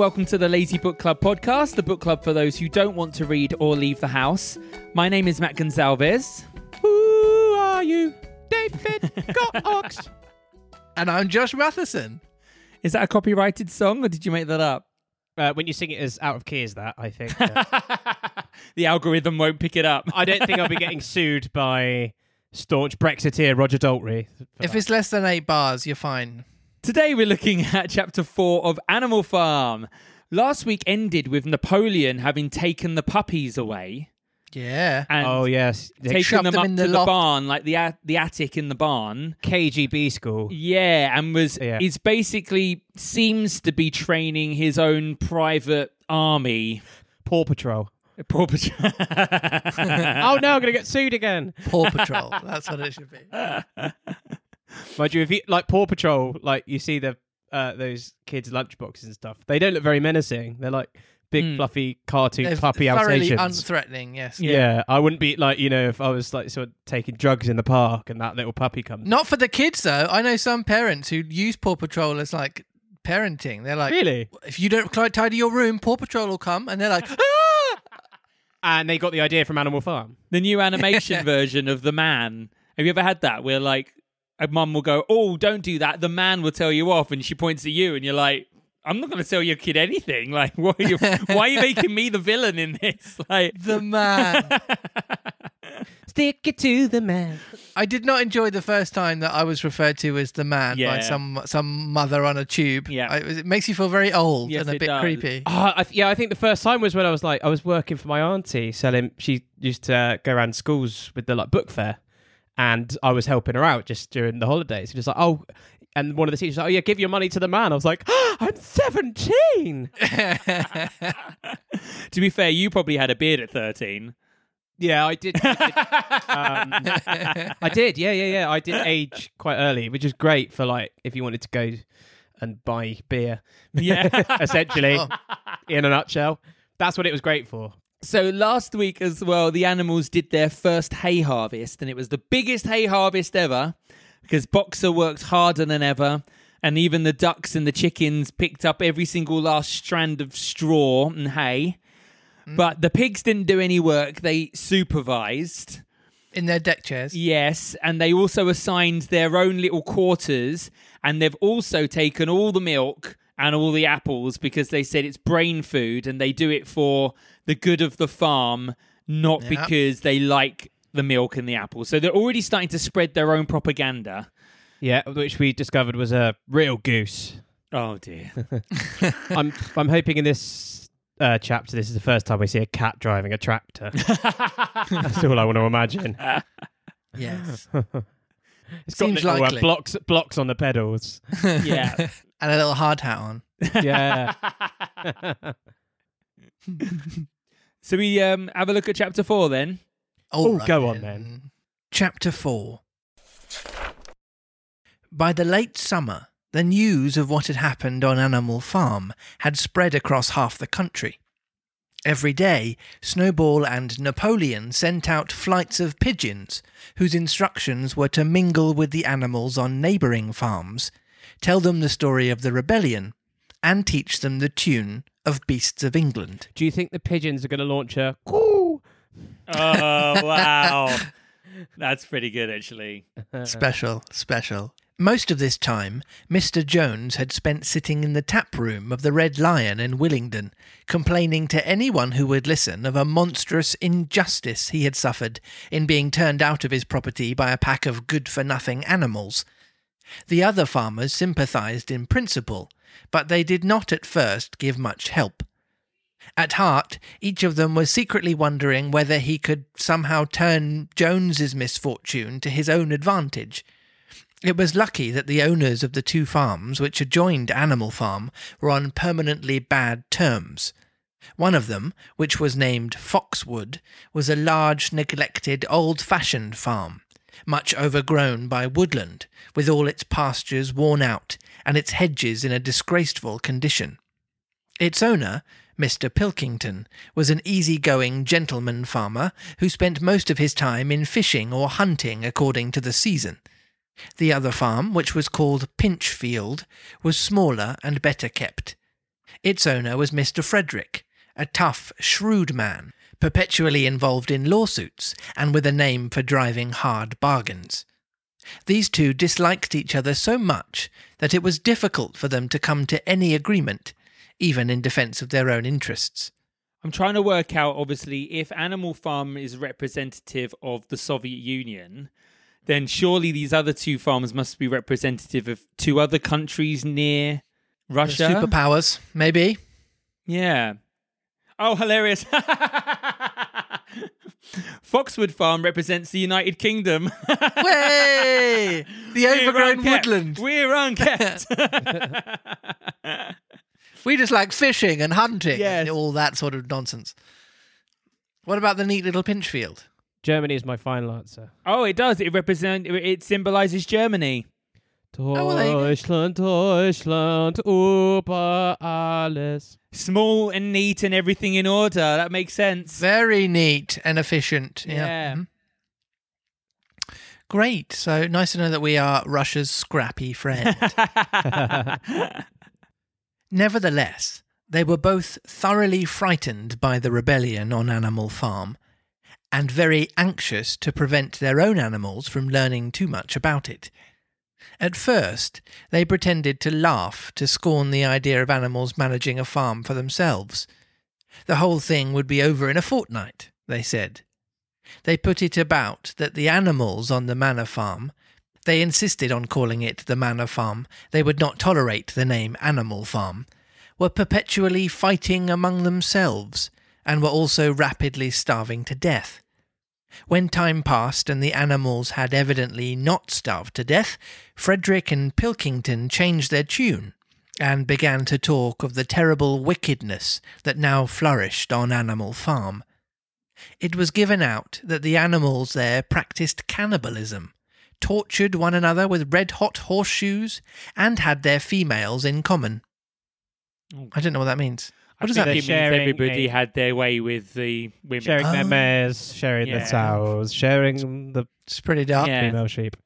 welcome to the Lazy Book Club podcast, the book club for those who don't want to read or leave the house. My name is Matt Gonzalez. Who are you? David Cox. And I'm Josh Matheson. Is that a copyrighted song or did you make that up? Uh, when you sing it as out of key as that, I think. uh, the algorithm won't pick it up. I don't think I'll be getting sued by staunch Brexiteer Roger Daltrey. If that. it's less than eight bars, you're fine. Today we're looking at chapter four of Animal Farm. Last week ended with Napoleon having taken the puppies away Yeah. and oh yes, the taken shoved them them up in to the the loft. barn, like the a- the attic in the barn. KGB school. Yeah, and was Yeah. is basically seems to be training his own private army. Paw Patrol. Paw Patrol. oh no, I'm gonna get sued again. Paw Patrol. That's what it should be. Mind you, if you like Paw Patrol, like you see the uh, those kids' lunchboxes and stuff, they don't look very menacing. They're like big, Mm. fluffy cartoon They're puppy thoroughly Alsatians. unthreatening, yes. yeah. I wouldn't be like you know if I was like sort of taking drugs in the park and that little puppy comes. Not for the kids, though. I know some parents who use Paw Patrol as like parenting. They're like, really, if you don't tidy your room, Paw Patrol will come. And they're like, ah! and they got the idea from Animal Farm. the new animation version of the man. Have you ever had that where like a mum will go, "Oh, don't do that." The man will tell you off, and she points at you, and you're like. I'm not going to tell your kid anything. Like, what are you, why are you making me the villain in this? Like, the man. Stick it to the man. I did not enjoy the first time that I was referred to as the man by some some mother on a tube. Yeah. I, it makes you feel very old Yes, and a bit does. creepy. Oh, I th- yeah, I think the first time was when I was like, I was working for my auntie selling. She used to uh, go around schools with the like book fair, and I was helping her out just during the holidays. Just like, oh, and one of the teachers, was like, oh yeah, give your money to the man. I was like, I'm seventeen. to be fair, you probably had a beard at 13. Yeah, I did. I did, um, I did. Yeah, yeah, yeah. I did age quite early, which is great for like if you wanted to go and buy beer. Yeah. essentially, Oh. in a nutshell, that's what it was great for. So last week as well, the animals did their first hay harvest, and it was the biggest hay harvest ever because Boxer worked harder than ever, and even the ducks and the chickens picked up every single last strand of straw and hay. Mm. But the pigs didn't do any work; they supervised. In their deck chairs. Yes, and they also assigned their own little quarters, and they've also taken all the milk and all the apples because they said it's brain food, and they do it for the good of the farm, not Yeah. because they like the milk and the apples. So they're already starting to spread their own propaganda. Yeah, which we discovered was a real goose. Oh dear. I'm I'm hoping in this uh, chapter this is the first time we see a cat driving a tractor. That's all I want to imagine. Yes. It's Seems got uh, likely. blocks blocks on the pedals. yeah. and a little hard hat on. Yeah. So we um, have a look at chapter four then. Oh, All go on then. Chapter 4 By the late summer, the news of what had happened on Animal Farm had spread across half the country. Every day, Snowball and Napoleon sent out flights of pigeons, whose instructions were to mingle with the animals on neighbouring farms, tell them the story of the rebellion, and teach them the tune of Beasts of England. Do you think the pigeons are going to launch a coo? Oh wow, that's pretty good actually. Special, special. Most of this time, Mr. Jones had spent sitting in the tap room of the Red Lion in Willingdon, complaining to anyone who would listen of a monstrous injustice he had suffered in being turned out of his property by a pack of good for nothing animals. The other farmers sympathised in principle, but they did not at first give much help. At heart, each of them was secretly wondering whether he could somehow turn Jones's misfortune to his own advantage. It was lucky that the owners of the two farms which adjoined Animal Farm were on permanently bad terms. One of them, which was named Foxwood, was a large, neglected, old fashioned farm, much overgrown by woodland, with all its pastures worn out and its hedges in a disgraceful condition. Its owner, Mr. Pilkington, was an easy-going gentleman farmer who spent most of his time in fishing or hunting according to the season. The other farm, which was called Pinchfield, was smaller and better kept. Its owner was Mr. Frederick, a tough, shrewd man, perpetually involved in lawsuits and with a name for driving hard bargains. These two disliked each other so much that it was difficult for them to come to any agreement, even in defense of their own interests. I'm trying to work out, obviously, if Animal Farm is representative of the Soviet Union, then surely these other two farms must be representative of two other countries near Russia. Superpowers, maybe. Yeah. Oh, hilarious. Foxwood Farm represents the United Kingdom. Way! The We're overgrown woodland. We're unkept. We just like fishing and hunting Yes. and all that sort of nonsense. What about the neat little Pinchfield? Germany is my final answer. oh, it does. It represent. It symbolizes Germany. Deutschland, Deutschland, über alles. Small and neat and everything in order. That makes sense. Very neat and efficient. Yeah. Yeah. Mhm. Great. So nice to know that we are Russia's scrappy friend. Nevertheless, they were both thoroughly frightened by the rebellion on Animal Farm and very anxious to prevent their own animals from learning too much about it. At first, they pretended to laugh to scorn the idea of animals managing a farm for themselves. The whole thing would be over in a fortnight, they said. They put it about that the animals on the manor farm they insisted on calling it the Manor Farm. They would not tolerate the name Animal Farm. Were perpetually fighting among themselves, and were also rapidly starving to death. When time passed and the animals had evidently not starved to death, Frederick and Pilkington changed their tune and began to talk of the terrible wickedness that now flourished on Animal Farm. It was given out that the animals there practiced cannibalism tortured one another with red hot horseshoes, and had their females in common. I don't know what that means. What does I that think mean? it means Sharing everybody a- had their way with the women. Sharing Oh. their mares, sharing Yeah. the sows, sharing the It's pretty dark. Yeah. female sheep.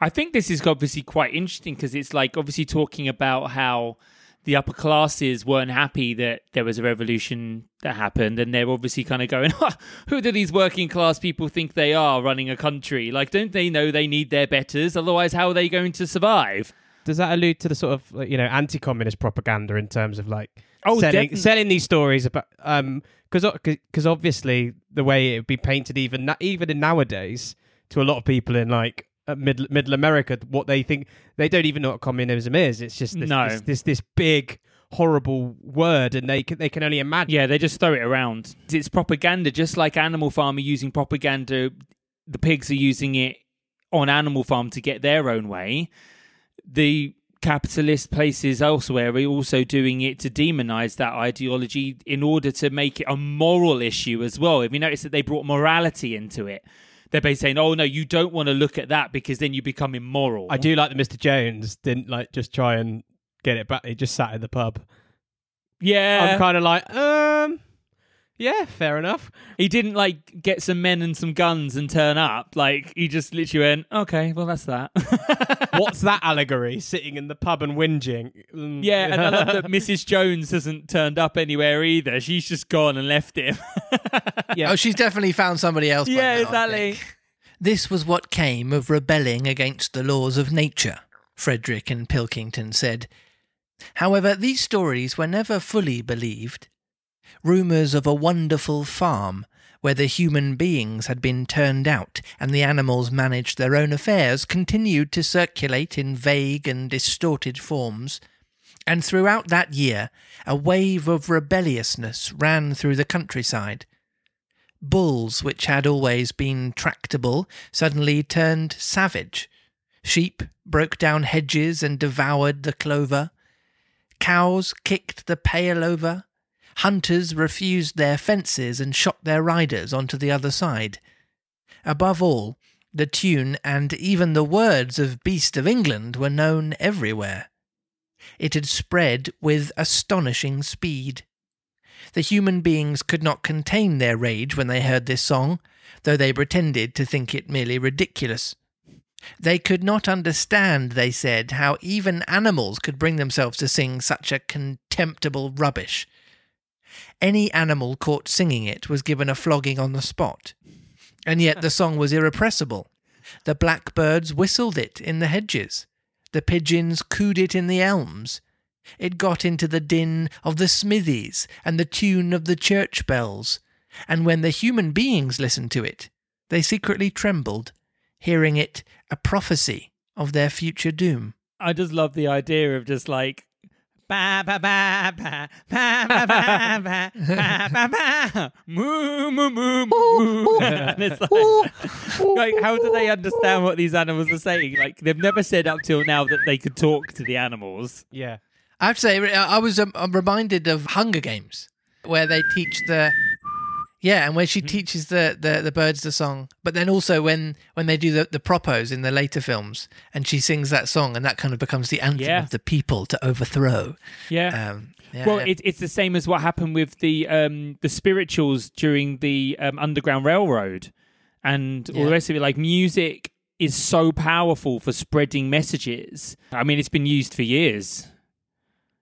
I think this is obviously quite interesting because it's like obviously talking about how the upper classes weren't happy that there was a revolution that happened, and they're obviously kind of going, "Who do these working class people think they are running a country? Like, don't they know they need their betters? Otherwise, how are they going to survive?" Does that allude to the sort of like, you know anti-communist propaganda in terms of like Oh, selling definitely. selling these stories about um because because obviously the way it would be painted even na- even in nowadays to a lot of people in like uh, middle middle America what they think they don't even know what communism is it's just this No. this, this this big horrible word and they can, they can only imagine Yeah, they just throw it around. It's propaganda, just like Animal Farm are using propaganda. The pigs are using it on Animal Farm to get their own way. The capitalist places elsewhere are also doing it to demonize that ideology in order to make it a moral issue as well. If you notice that they brought morality into it, they're basically saying, "Oh no, you don't want to look at that because then you become immoral." I do like that Mr Jones didn't like just try and get it back he just sat in the pub Yeah, I'm kind of like um yeah fair enough he didn't like get some men and some guns and turn up. Like he just literally went, "Okay, well that's that." What's that allegory? Sitting in the pub and whinging. Mm. Yeah, and I love that Mrs. Jones hasn't turned up anywhere either. She's just gone and left him. Yeah. Oh, she's definitely found somebody else. by yeah, now, exactly. This was what came of rebelling against the laws of nature, Frederick and Pilkington said. However, these stories were never fully believed. Rumours of a wonderful farm where the human beings had been turned out and the animals managed their own affairs continued to circulate in vague and distorted forms. And throughout that year, a wave of rebelliousness ran through the countryside. Bulls, which had always been tractable, suddenly turned savage. Sheep broke down hedges and devoured the clover. Cows kicked the pail over. Hunters refused their fences and shot their riders onto the other side. Above all, the tune and even the words of Beast of England were known everywhere. It had spread with astonishing speed. The human beings could not contain their rage when they heard this song, though they pretended to think it merely ridiculous. They could not understand, they said, how even animals could bring themselves to sing such a contemptible rubbish. Any animal caught singing it was given a flogging on the spot. And yet the song was irrepressible. The blackbirds whistled it in the hedges. The pigeons cooed it in the elms. It got into the din of the smithies and the tune of the church bells. And when the human beings listened to it, they secretly trembled, hearing it a prophecy of their future doom. I just love the idea of just like ba ba ba ba ba ba ba ba ba ba ba moo moo moo moo. and it's like, like, how do they understand what these animals are saying? Like, they've never said up till now that they could talk to the animals. Yeah. I have to say, I was um, I'm reminded of Hunger Games, where they teach the yeah, and where she teaches the, the, the birds the song, but then also when when they do the the propos in the later films, and she sings that song, and that kind of becomes the anthem Yeah. of the people to overthrow. Yeah. Um, yeah, well, yeah. it, it's the same as what happened with the um, the spirituals during the um, Underground Railroad, and all the rest of it. Like music is so powerful for spreading messages. I mean, it's been used for years.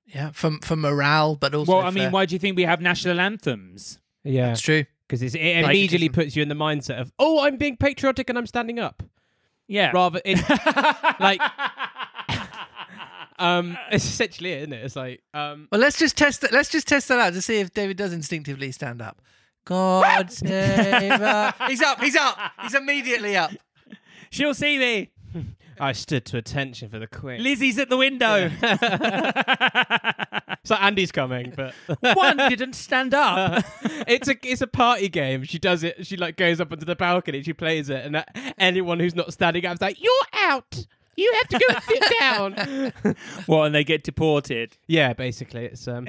yeah, for for morale, but also well, I mean, for- why do you think we have national anthems? Yeah. That's true. Because it Like- immediately puts you in the mindset of, oh, I'm being patriotic and I'm standing up. Yeah, Rather, it, like, um, it's essentially it, isn't it? It's like, um, Well, let's just test that. Let's just test that out to see if David does instinctively stand up. God save us. He's up. He's up. He's immediately up. she'll see me. I stood to attention for the queen. Lizzie's at the window. It's like Andy's coming, but One didn't stand up. it's a it's a party game. She does it. She like goes up onto the balcony. She plays it, and uh, anyone who's not standing up is like, "You're out. You have to go and sit down." well, and they get deported. yeah, basically, it's um.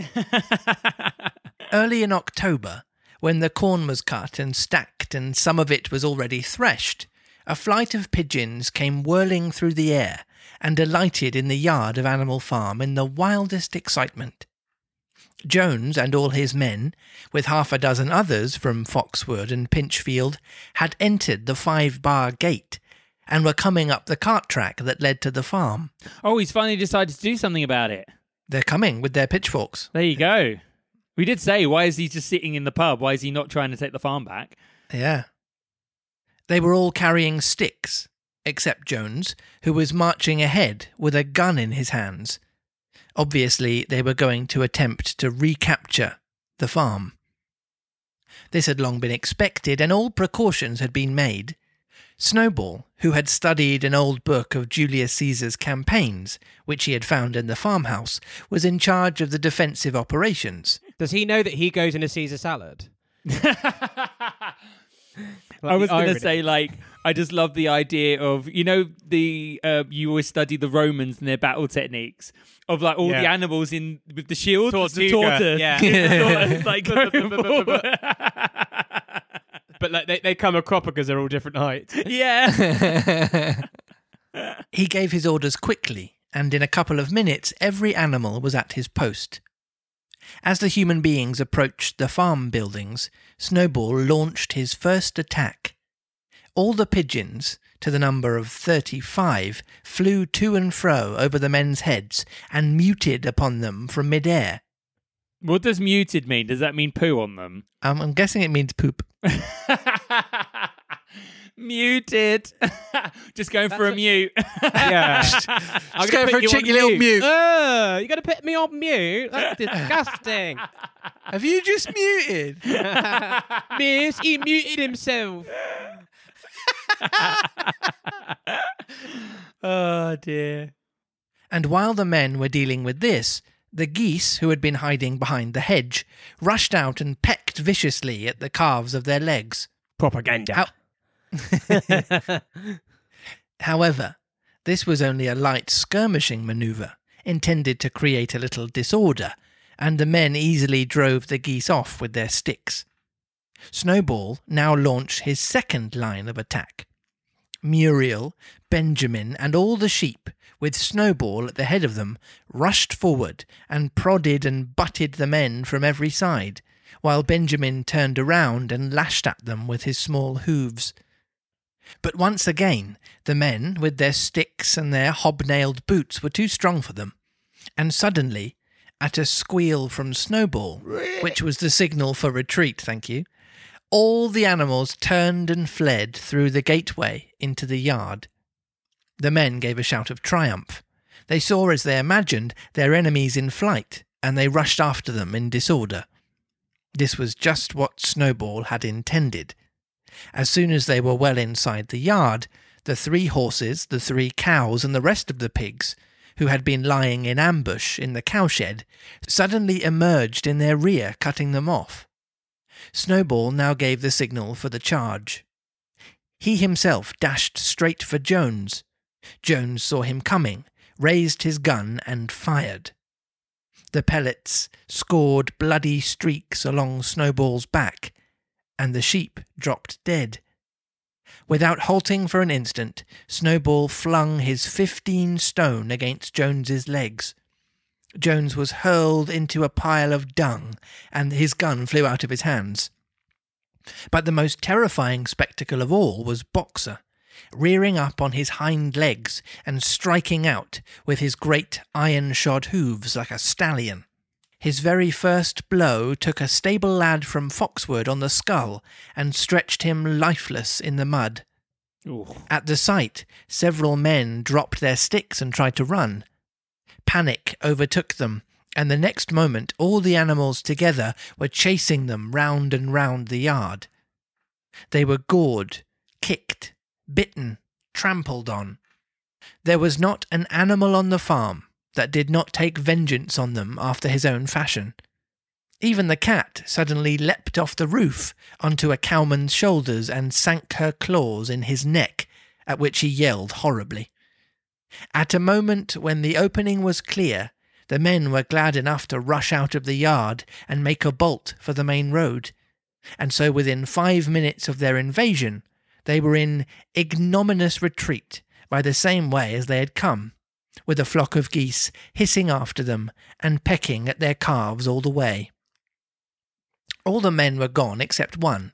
Early in October, when the corn was cut and stacked and some of it was already threshed, a flight of pigeons came whirling through the air and alighted in the yard of Animal Farm in the wildest excitement. Jones and all his men, with half a dozen others from Foxwood and Pinchfield, had entered the five bar gate and were coming up the cart track that led to the farm. Oh, he's finally decided to do something about it. They're coming with their pitchforks. There you go. We did say, why is he just sitting in the pub? Why is he not trying to take the farm back? Yeah. They were all carrying sticks, except Jones, who was marching ahead with a gun in his hands. Obviously, they were going to attempt to recapture the farm. This had long been expected, and all precautions had been made. Snowball, who had studied an old book of Julius Caesar's campaigns, which he had found in the farmhouse, was in charge of the defensive operations. Does he know that he goes in a Caesar salad? I was going going to say, like, I just love the idea of, you know, the uh, you always study the Romans and their battle techniques of like all the animals in with the shield, it's the tortoise, yeah. It's like but like they, they come a cropper because they're all different heights. yeah. He gave his orders quickly, and in a couple of minutes every animal was at his post. As the human beings approached the farm buildings, Snowball launched his first attack. All the pigeons, to the number of thirty-five, flew to and fro over the men's heads and muted upon them from midair. What does muted mean? Does that mean poo on them? Um, I'm guessing it means poop. Muted. Just going for a mute. Yeah. Just I'm go gonna for a you on cheeky little mute. Uh, you got to put me on mute? That's disgusting. Have you just muted? Miss, he muted himself. oh dear. And while the men were dealing with this, the geese, who had been hiding behind the hedge, rushed out and pecked viciously at the calves of their legs. Propaganda. How- However, this was only a light skirmishing maneuver, intended to create a little disorder, and the men easily drove the geese off with their sticks. Snowball now launched his second line of attack. Muriel, Benjamin, and all the sheep, with Snowball at the head of them, rushed forward and prodded and butted the men from every side, while Benjamin turned around and lashed at them with his small hooves. But once again, the men, with their sticks and their hobnailed boots, were too strong for them. And suddenly, at a squeal from Snowball, which was the signal for retreat, thank you, all the animals turned and fled through the gateway into the yard. The men gave a shout of triumph. They saw, as they imagined, their enemies in flight, and they rushed after them in disorder. This was just what Snowball had intended. As soon as they were well inside the yard, the three horses, the three cows, and the rest of the pigs, who had been lying in ambush in the cowshed, suddenly emerged in their rear, cutting them off. Snowball now gave the signal for the charge. He himself dashed straight for Jones. Jones saw him coming, raised his gun, and fired. The pellets scored bloody streaks along Snowball's back, and the sheep dropped dead. Without halting for an instant, Snowball flung his fifteen stone against Jones's legs. Jones was hurled into a pile of dung, and his gun flew out of his hands. But the most terrifying spectacle of all was Boxer, rearing up on his hind legs and striking out with his great iron shod hoofs like a stallion. His very first blow took a stable lad from Foxwood on the skull and stretched him lifeless in the mud. Ooh. At the sight, several men dropped their sticks and tried to run. Panic overtook them, and the next moment all the animals together were chasing them round and round the yard. They were gored, kicked, bitten, trampled on. There was not an animal on the farm that did not take vengeance on them after his own fashion. Even the cat suddenly leapt off the roof onto a cowman's shoulders and sank her claws in his neck, at which he yelled horribly. At a moment when the opening was clear, the men were glad enough to rush out of the yard and make a bolt for the main road, and so within five minutes of their invasion, they were in ignominious retreat by the same way as they had come, with a flock of geese hissing after them and pecking at their calves all the way. All the men were gone except one.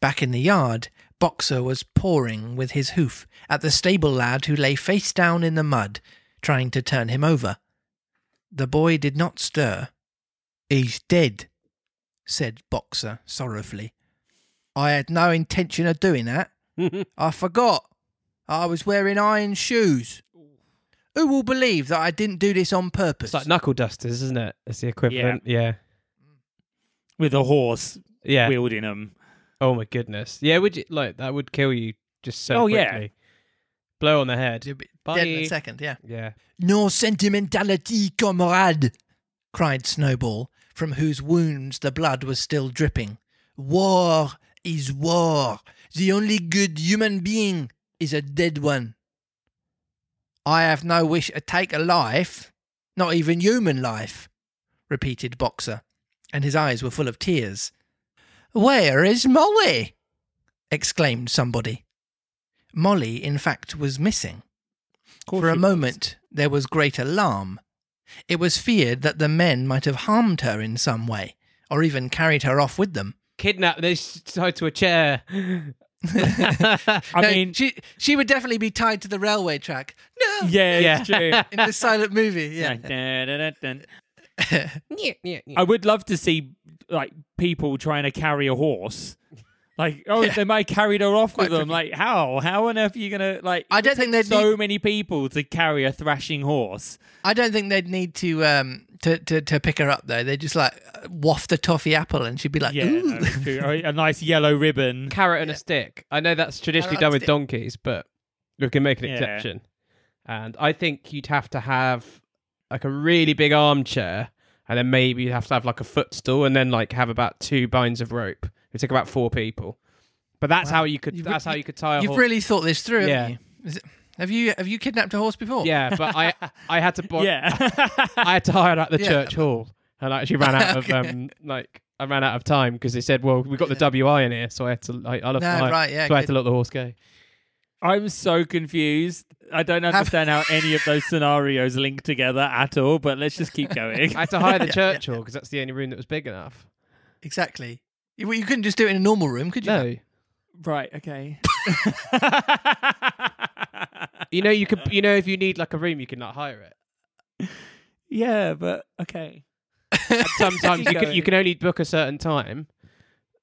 Back in the yard, Boxer was pawing with his hoof at the stable lad who lay face down in the mud, trying to turn him over. The boy did not stir. He's dead, said Boxer sorrowfully. I had no intention of doing that. I forgot. I was wearing iron shoes. Who will believe that I didn't do this on purpose? It's like knuckle dusters, isn't it? It's the equivalent. Yeah. With a horse Yeah. wielding them. Oh my goodness. Yeah, would you like that would kill you just so Oh, yeah. quickly. Blow on the head. You'll be dead in a second, yeah. Yeah. No sentimentality, comrade, cried Snowball, from whose wounds the blood was still dripping. War is war. The only good human being is a dead one. I have no wish to take a life, not even human life, repeated Boxer, and his eyes were full of tears. Where is Molly? exclaimed somebody. Molly, in fact, was missing. For a she was. moment, there was great alarm. It was feared that the men might have harmed her in some way, or even carried her off with them. Kidnap this tied to a chair. I No, mean, she she would definitely be tied to the railway track. No, yeah, Yeah. it's true. in the silent movie. Yeah, Dun, dun, dun, dun. yeah, yeah, yeah. I would love to see like people trying to carry a horse. Like, oh, Yeah. they might carried her off with Quite them. Like, how? How on earth are you gonna like? I don't think they'd so need, many people to carry a thrashing horse. I don't think they'd need to um to, to, to pick her up though. They would just like waft the toffee apple, and she'd be like, Yeah, "Ooh." no, it's true. a, a nice yellow ribbon. Carrot and a stick. I know that's traditionally Carrot done and with stick. donkeys, but we can make an Yeah. exception. And I think you'd have to have like a really big armchair, and then maybe you'd have to have like a footstool, and then like have about two binds of rope. It would take about four people. But that's Wow. how you could. You've that's re- how you could tie a You've horse. really thought this through, Yeah. haven't you? Is it, have you have you kidnapped a horse before? Yeah, but I I had to buy, yeah. I had to hire at the Yeah. church hall, and I actually ran out of um like I ran out of time because they said, well, we've got the WI in here, so I had to I, I'll No, right, yeah. so I had to let the horse go. I'm so confused. I don't understand how any of those scenarios link together at all. But let's just keep going. I had to hire the Yeah, church hall because that's the only room that was big enough. Exactly. You, you couldn't just do it in a normal room, could you? No, right. Okay. You know, you could. You know, if you need like a room, you can like hire it. yeah, but okay. And sometimes you can going. you can only book a certain time,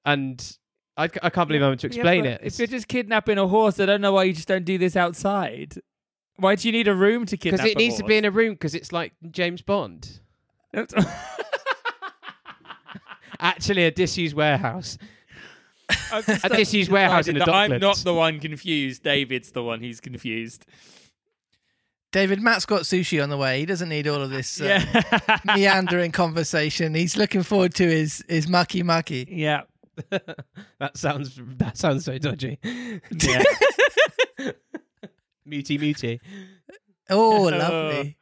and I, I can't believe I'm able to explain Yeah, it. but If you're just kidnapping a horse, I don't know why you just don't do this outside. Why do you need a room to kidnap? because it needs to be in a room because it's like James Bond. Actually, a disused warehouse. I've just A disused warehouse in the decided that I'm not the one confused. David's the one who's confused. David, Matt's got sushi on the way. He doesn't need all of this uh, Yeah. meandering conversation. He's looking forward to his his mucky mucky. yeah. that sounds that sounds so dodgy. Yeah. muty muty. Oh, lovely.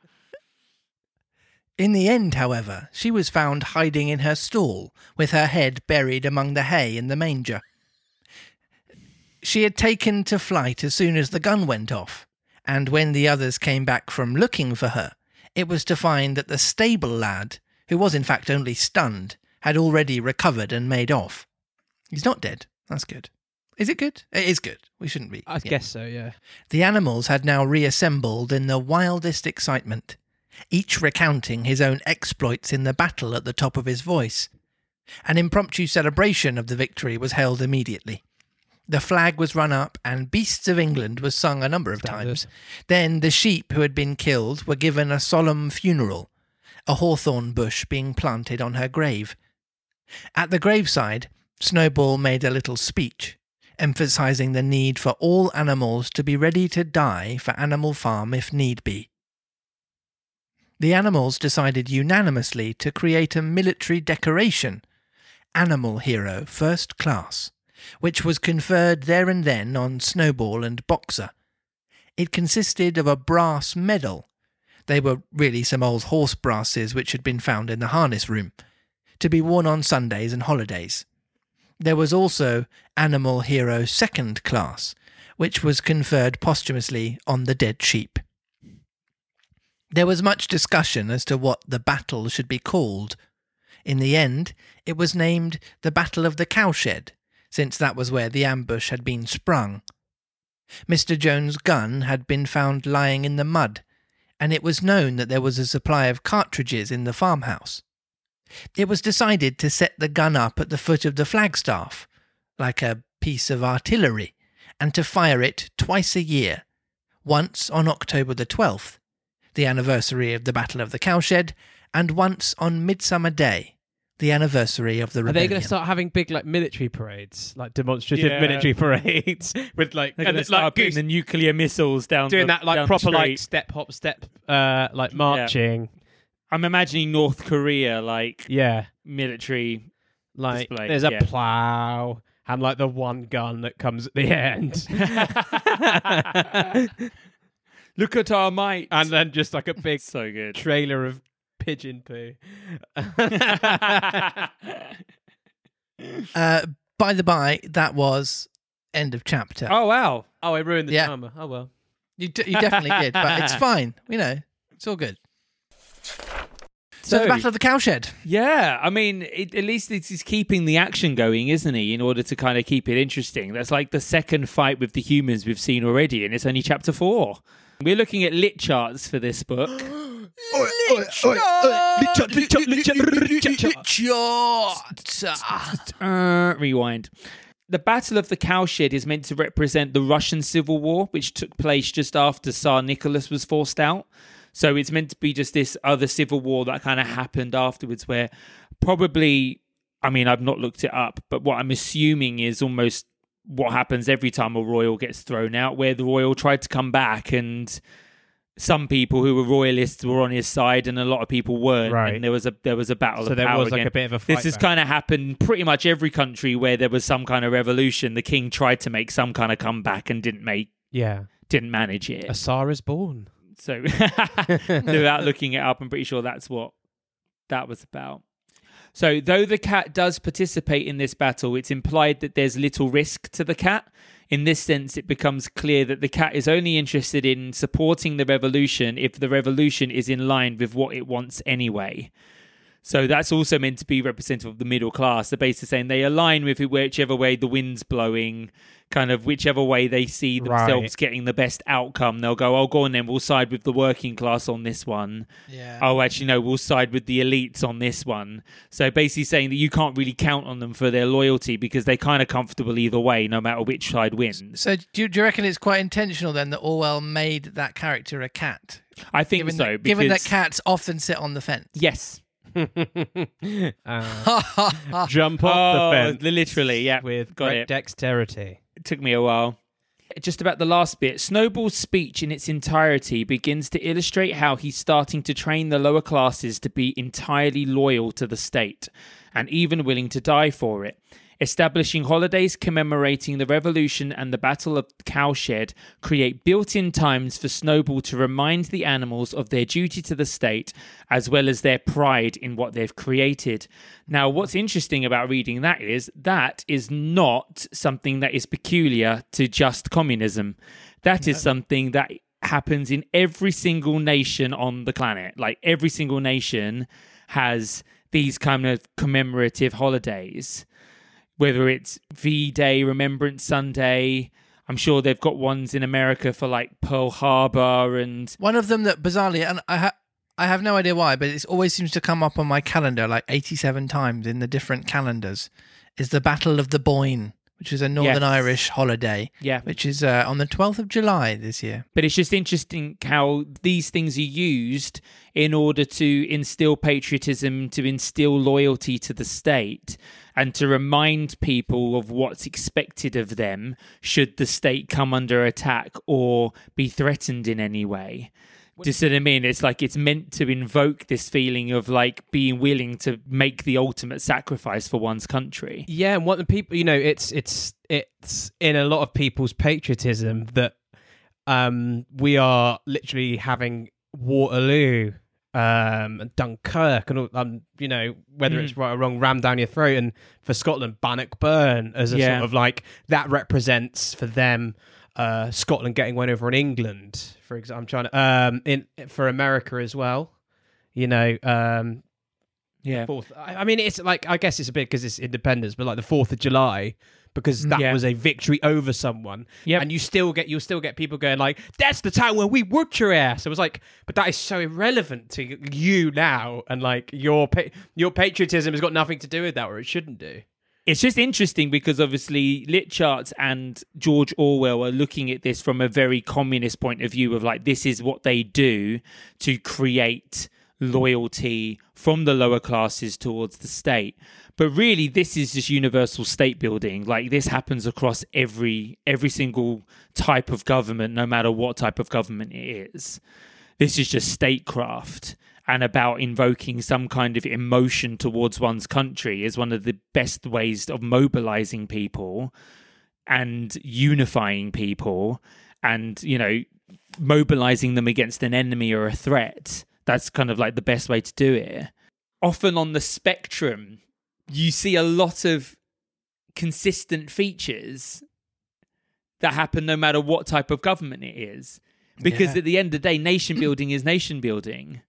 In the end, however, she was found hiding in her stall, with her head buried among the hay in the manger. She had taken to flight as soon as the gun went off, and when the others came back from looking for her, it was to find that the stable lad, who was in fact only stunned, had already recovered and made off. He's not dead. That's good. Is it good? It is good. We shouldn't be. I yeah. guess so. Yeah. The animals had now reassembled in the wildest excitement, each recounting his own exploits in the battle at the top of his voice. An impromptu celebration of the victory was held immediately. The flag was run up and Beasts of England was sung a number of Standard. times. Then the sheep who had been killed were given a solemn funeral, a hawthorn bush being planted on her grave. At the graveside, Snowball made a little speech, emphasizing the need for all animals to be ready to die for Animal Farm if need be. The animals decided unanimously to create a military decoration, Animal Hero First Class, which was conferred there and then on Snowball and Boxer. It consisted of a brass medal. They were really some old horse brasses which had been found in the harness room, to be worn on Sundays and holidays. There was also Animal Hero Second Class, which was conferred posthumously on the dead sheep. There was much discussion as to what the battle should be called. In the end, it was named the Battle of the Cowshed, since that was where the ambush had been sprung. Mr. Jones' gun had been found lying in the mud, and it was known that there was a supply of cartridges in the farmhouse. It was decided to set the gun up at the foot of the flagstaff, like a piece of artillery, and to fire it twice a year, once on October the 12th, the anniversary of the Battle of the Cowshed, and once on Midsummer Day, the anniversary of the Are they rebellion. going to start having big like military parades, like demonstrative Yeah. military parades with like They're and going to it's like start putting goose- the nuclear missiles down. doing the, that like down the proper like street. step hop step uh like marching. I'm imagining North Korea like Yeah. military. Like Display, there's a yeah. plow and like the one gun that comes at the end. Look at our might. and then just like a big so good. trailer of pigeon poo. Uh, by the by, that was end of chapter. oh wow. oh, I ruined the Yeah. drama. Oh well. You, d- you definitely did, but it's fine. You know, it's all good. So, the Battle of the Cowshed. Yeah, I mean, it, at least it is keeping the action going, isn't he? In order to kind of keep it interesting. That's like the second fight with the humans we've seen already, and it's only chapter four. We're looking at LitCharts for this book. Uh, rewind. The Battle of the Cowshed is meant to represent the Russian Civil War, which took place just after Tsar Nicholas was forced out. So it's meant to be just this other civil war that kind of happened afterwards, where probably, I mean, I've not looked it up, but what I'm assuming is almost what happens every time a royal gets thrown out, where the royal tried to come back and some people who were royalists were on his side and a lot of people weren't Right. and there was a there was a battle So of there power was like a bit of a fight This has kind of happened pretty much every country where there was some kind of revolution. The king tried to make some kind of comeback and didn't make, Yeah. didn't manage it. A Tsar is born. So, without looking it up, I'm pretty sure that's what that was about. So, though the cat does participate in this battle, it's implied that there's little risk to the cat. In this sense, it becomes clear that the cat is only interested in supporting the revolution if the revolution is in line with what it wants anyway. So that's also meant to be representative of the middle class. They're basically saying they align with whichever way the wind's blowing, kind of whichever way they see themselves Right. getting the best outcome. They'll go, oh, go on then, we'll side with the working class on this one. Yeah. Oh, actually, no, we'll side with the elites on this one. So basically saying that you can't really count on them for their loyalty because they're kind of comfortable either way, no matter which side wins. So do you, do you reckon it's quite intentional then that Orwell made that character a cat? I think Given, so. that, Because, given that cats often sit on the fence. Yes. Uh, jump off Oh, the fence literally, yeah. with got great it. dexterity. It took me a while. Just about the last bit, Snowball's speech in its entirety begins to illustrate how he's starting to train the lower classes to be entirely loyal to the state and even willing to die for it. Establishing holidays commemorating the revolution and the Battle of Cowshed create built in times for Snowball to remind the animals of their duty to the state as well as their pride in what they've created. Now, what's interesting about reading that is that is not something that is peculiar to just communism. That is something that happens in every single nation on the planet. Like every single nation has these kind of commemorative holidays whether it's V Day, Remembrance Sunday. I'm sure they've got ones in America for like Pearl Harbor and One of them that bizarrely, and I ha- I have no idea why, but it always seems to come up on my calendar like 87 times in the different calendars, is the Battle of the Boyne, which is a Northern Yes. Irish holiday, yeah. which is uh, on the 12th of July this year. But it's just interesting how these things are used in order to instill patriotism, to instill loyalty to the state, and to remind people of what's expected of them should the state come under attack or be threatened in any way. Do you see what I mean? It's like it's meant to invoke this feeling of like being willing to make the ultimate sacrifice for one's country. Yeah, and what the people, you know, it's it's it's in a lot of people's patriotism that um we are literally having Waterloo, um, and Dunkirk, and all, um, you know, whether it's right or wrong, rammed down your throat, and for Scotland, Bannockburn as a Yeah. sort of like that represents for them. Uh, Scotland getting one over on England, for example. I'm trying to um in for America as well. You know, um, Yeah. Fourth. I I mean, it's like I guess it's a bit because it's independence, but like the Fourth of July, because that Yeah. was a victory over someone. Yeah, And you still get you'll still get people going like, "That's the time when we whooped your ass." It was like, but that is so irrelevant to you now, and like your pa- your patriotism has got nothing to do with that, or it shouldn't do. It's just interesting because obviously Litcharts and George Orwell are looking at this from a very communist point of view of like this is what they do to create loyalty from the lower classes towards the state. But really this is just universal state building. Like this happens across every every single type of government no matter what type of government it is. This is just statecraft and about invoking some kind of emotion towards one's country is one of the best ways of mobilizing people and unifying people and, you know, mobilizing them against an enemy or a threat. That's kind of like the best way to do it. Often on the spectrum, you see a lot of consistent features that happen no matter what type of government it is. Because Yeah. at the end of the day, nation building is nation building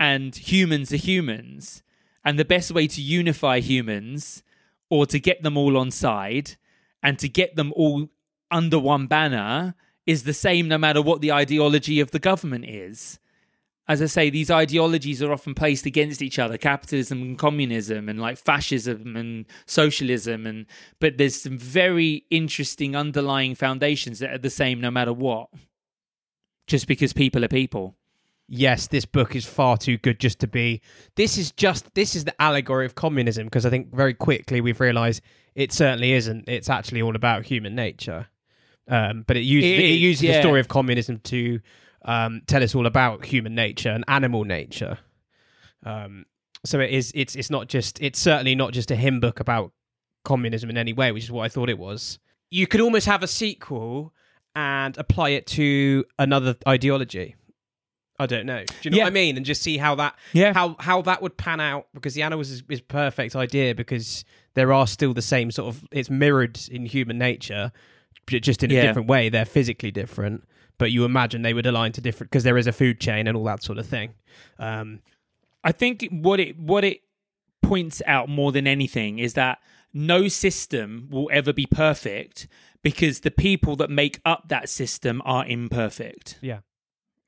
and humans are humans. And the best way to unify humans or to get them all on side and to get them all under one banner is the same no matter what the ideology of the government is. As I say, these ideologies are often placed against each other capitalism and communism, and like fascism and socialism. And but there's some very interesting underlying foundations that are the same no matter what, just because people are people. Yes, this book is far too good just to be. This is just this is the allegory of communism because I think very quickly we've realised it certainly isn't. It's actually all about human nature. Um, but it uses It it, uses the story of communism to um, tell us all about human nature and animal nature. Um, so it is. It's it's not just. It's certainly not just a hymn book about communism in any way, which is what I thought it was. You could almost have a sequel and apply it to another ideology. I don't know. Do you know Yeah. what I mean? And just see how that Yeah. how how that would pan out because the animals is, is perfect idea because there are still the same sort of it's mirrored in human nature, just in a Yeah. different way. They're physically different, but you imagine they would align to different because there is a food chain and all that sort of thing. Um, I think what it what it points out more than anything is that no system will ever be perfect because the people that make up that system are imperfect. Yeah.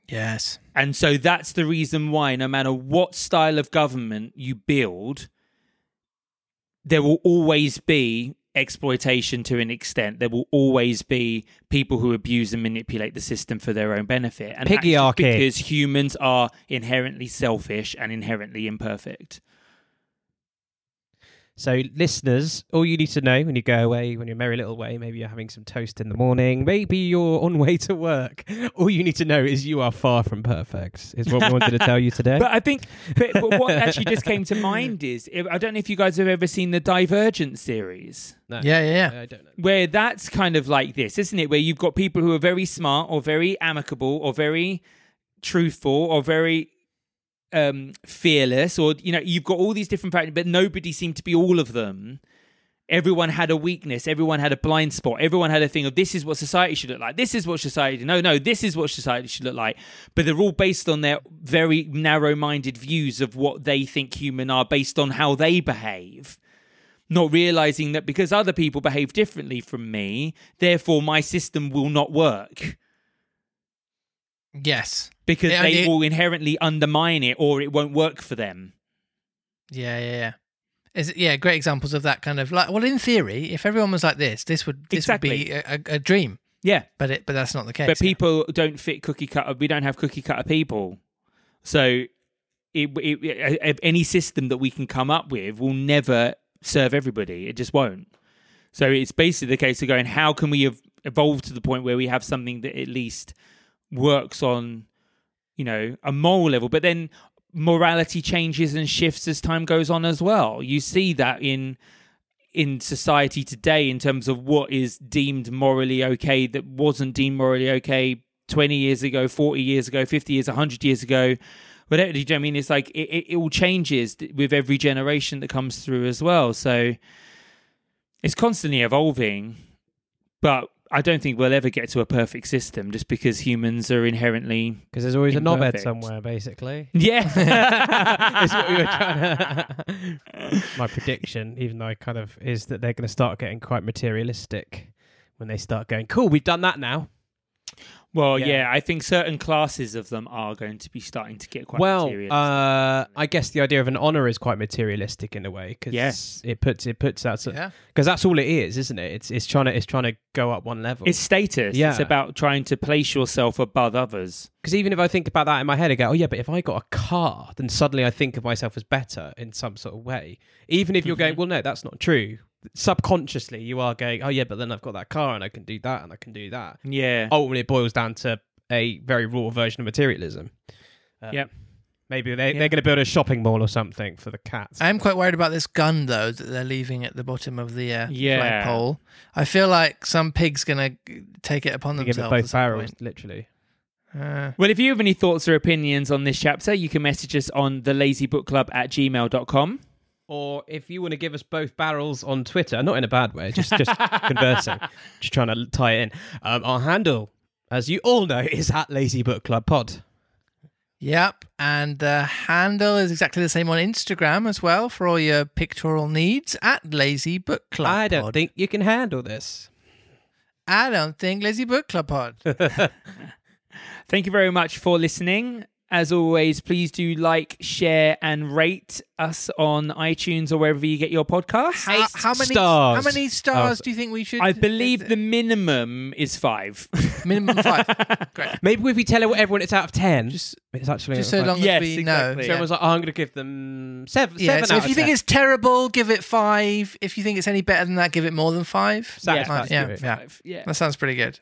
Yes. And so that's the reason why, no matter what style of government you build, there will always be exploitation to an extent. There will always be people who abuse and manipulate the system for their own benefit. And Piggyarchy. because humans are inherently selfish and inherently imperfect. So, listeners, all you need to know when you go away, when you're merry little way, maybe you're having some toast in the morning, maybe you're on way to work. All you need to know is you are far from perfect. Is what we wanted to tell you today. But I think but, but what actually just came to mind is I don't know if you guys have ever seen the Divergent series. No. Yeah, yeah, yeah. I don't know. where that's kind of like this, isn't it? Where you've got people who are very smart or very amicable or very truthful or very um fearless or you know you've got all these different factors but nobody seemed to be all of them. Everyone had a weakness. Everyone had a blind spot. Everyone had a thing of this is what society should look like. This is what society no no this is what society should look like. But they're all based on their very narrow-minded views of what they think human are based on how they behave. Not realizing that because other people behave differently from me, therefore my system will not work Yes. because Yeah, they it- will inherently undermine it or it won't work for them. Yeah, yeah, yeah. Is it, yeah, great examples of that kind of like. Well, in theory, if everyone was like this, this would this would be a, a, a dream. Yeah, But it, but that's not the case. but people don't fit cookie cutter. We don't have cookie cutter people, so it, it, it, any system that we can come up with will never serve everybody. It just won't. So it's basically the case of going, how can we evolve to the point where we have something that at least works on, you know, a moral level, but then morality changes and shifts as time goes on as well. You see that in in society today in terms of what is deemed morally okay that wasn't deemed morally okay 20 years ago 40 years ago 50 years 100 years ago. Whatever you know what i mean? It's like it, it, it all changes with every generation that comes through as well. So it's constantly evolving but i don't think we'll ever get to a perfect system just because humans are inherently Because there's always a knobhead Imperfect. somewhere, basically. yeah is what we were trying to. My prediction, even though I kind of is that they're going to start getting quite materialistic when they start going, "Cool, we've done that now." Well Yeah. yeah. i think certain classes of them are going to be starting to get quite well, materialistic. uh, I guess the idea of an honor is quite materialistic in a way because Yes. it puts it puts that because yeah. that's all it is, isn't it? It's it's trying to it's trying to go up one level. It's status. Yeah. It's about trying to place yourself above others. Because even if I think about that in my head, I go, oh yeah, but if I got a car, then suddenly I think of myself as better in some sort of way. Even if you're going, Mhm. well, no, that's not true. Subconsciously, you are going, oh yeah, but then I've got that car and I can do that and I can do that. Yeah. Ultimately, it boils down to a very raw version of materialism. Uh, Yep. Maybe they, Yeah. they're going to build a shopping mall or something for the cats. I'm quite worried about this gun though that they're leaving at the bottom of the uh, Yeah. flagpole. I feel like some pig's gonna take it upon They give themselves. it both barrels, point. literally. Uh, Well, if you have any thoughts or opinions on this chapter, you can message us on the lazybookclub at gmail.com. Or if you want to give us both barrels on Twitter, not in a bad way, just just conversing, just trying to tie it in. Um, our handle, as you all know, is at Lazy Book Club Pod. yep, and the handle is exactly the same on Instagram as well for all your pictorial needs at Lazy Book Club. I don't Pod. think you can handle this. I don't think Lazy Book Club Pod. Thank you very much for listening. As always, please do like, share, and rate us on iTunes or wherever you get your podcasts. How, how many stars. How many stars Oh, do you think we should? I believe the minimum is five. minimum five. Great. Maybe if we tell everyone it's out of 10, Just it's actually just so like- long Yes, as we exactly. know. So yeah. everyone's like, oh, I'm going to give them seven. Yeah, seven so out if of you think 10. it's terrible, give it five. If you think it's any better than that, give it more than five. Satisfactory. Yeah, Yeah. yeah. Five, yeah. That sounds pretty good.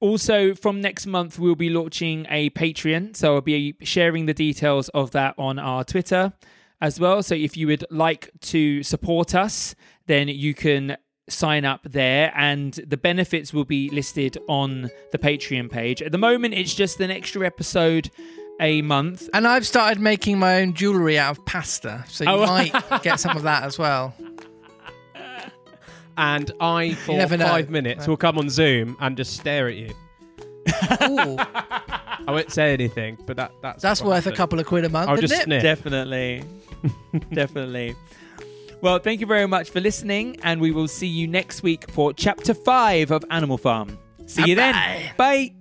Also, from next month, we'll be launching a Patreon. So I'll be sharing the details of that on our Twitter as well. So if you would like to support us, then you can sign up there and the benefits will be listed on the Patreon page. At the moment, it's just an extra episode a month. And I've started making my own jewellery out of pasta, so you Oh. might get some of that as well. And I, for never know. five minutes, will come on Zoom and just stare at you. Ooh, I won't say anything, but that that's that's what worth a happened. couple of quid a month, I'll isn't just it? sniff. Definitely. Definitely. Well, thank you very much for listening, and we will see you next week for chapter five of Animal Farm. See you then. Bye-bye. Bye.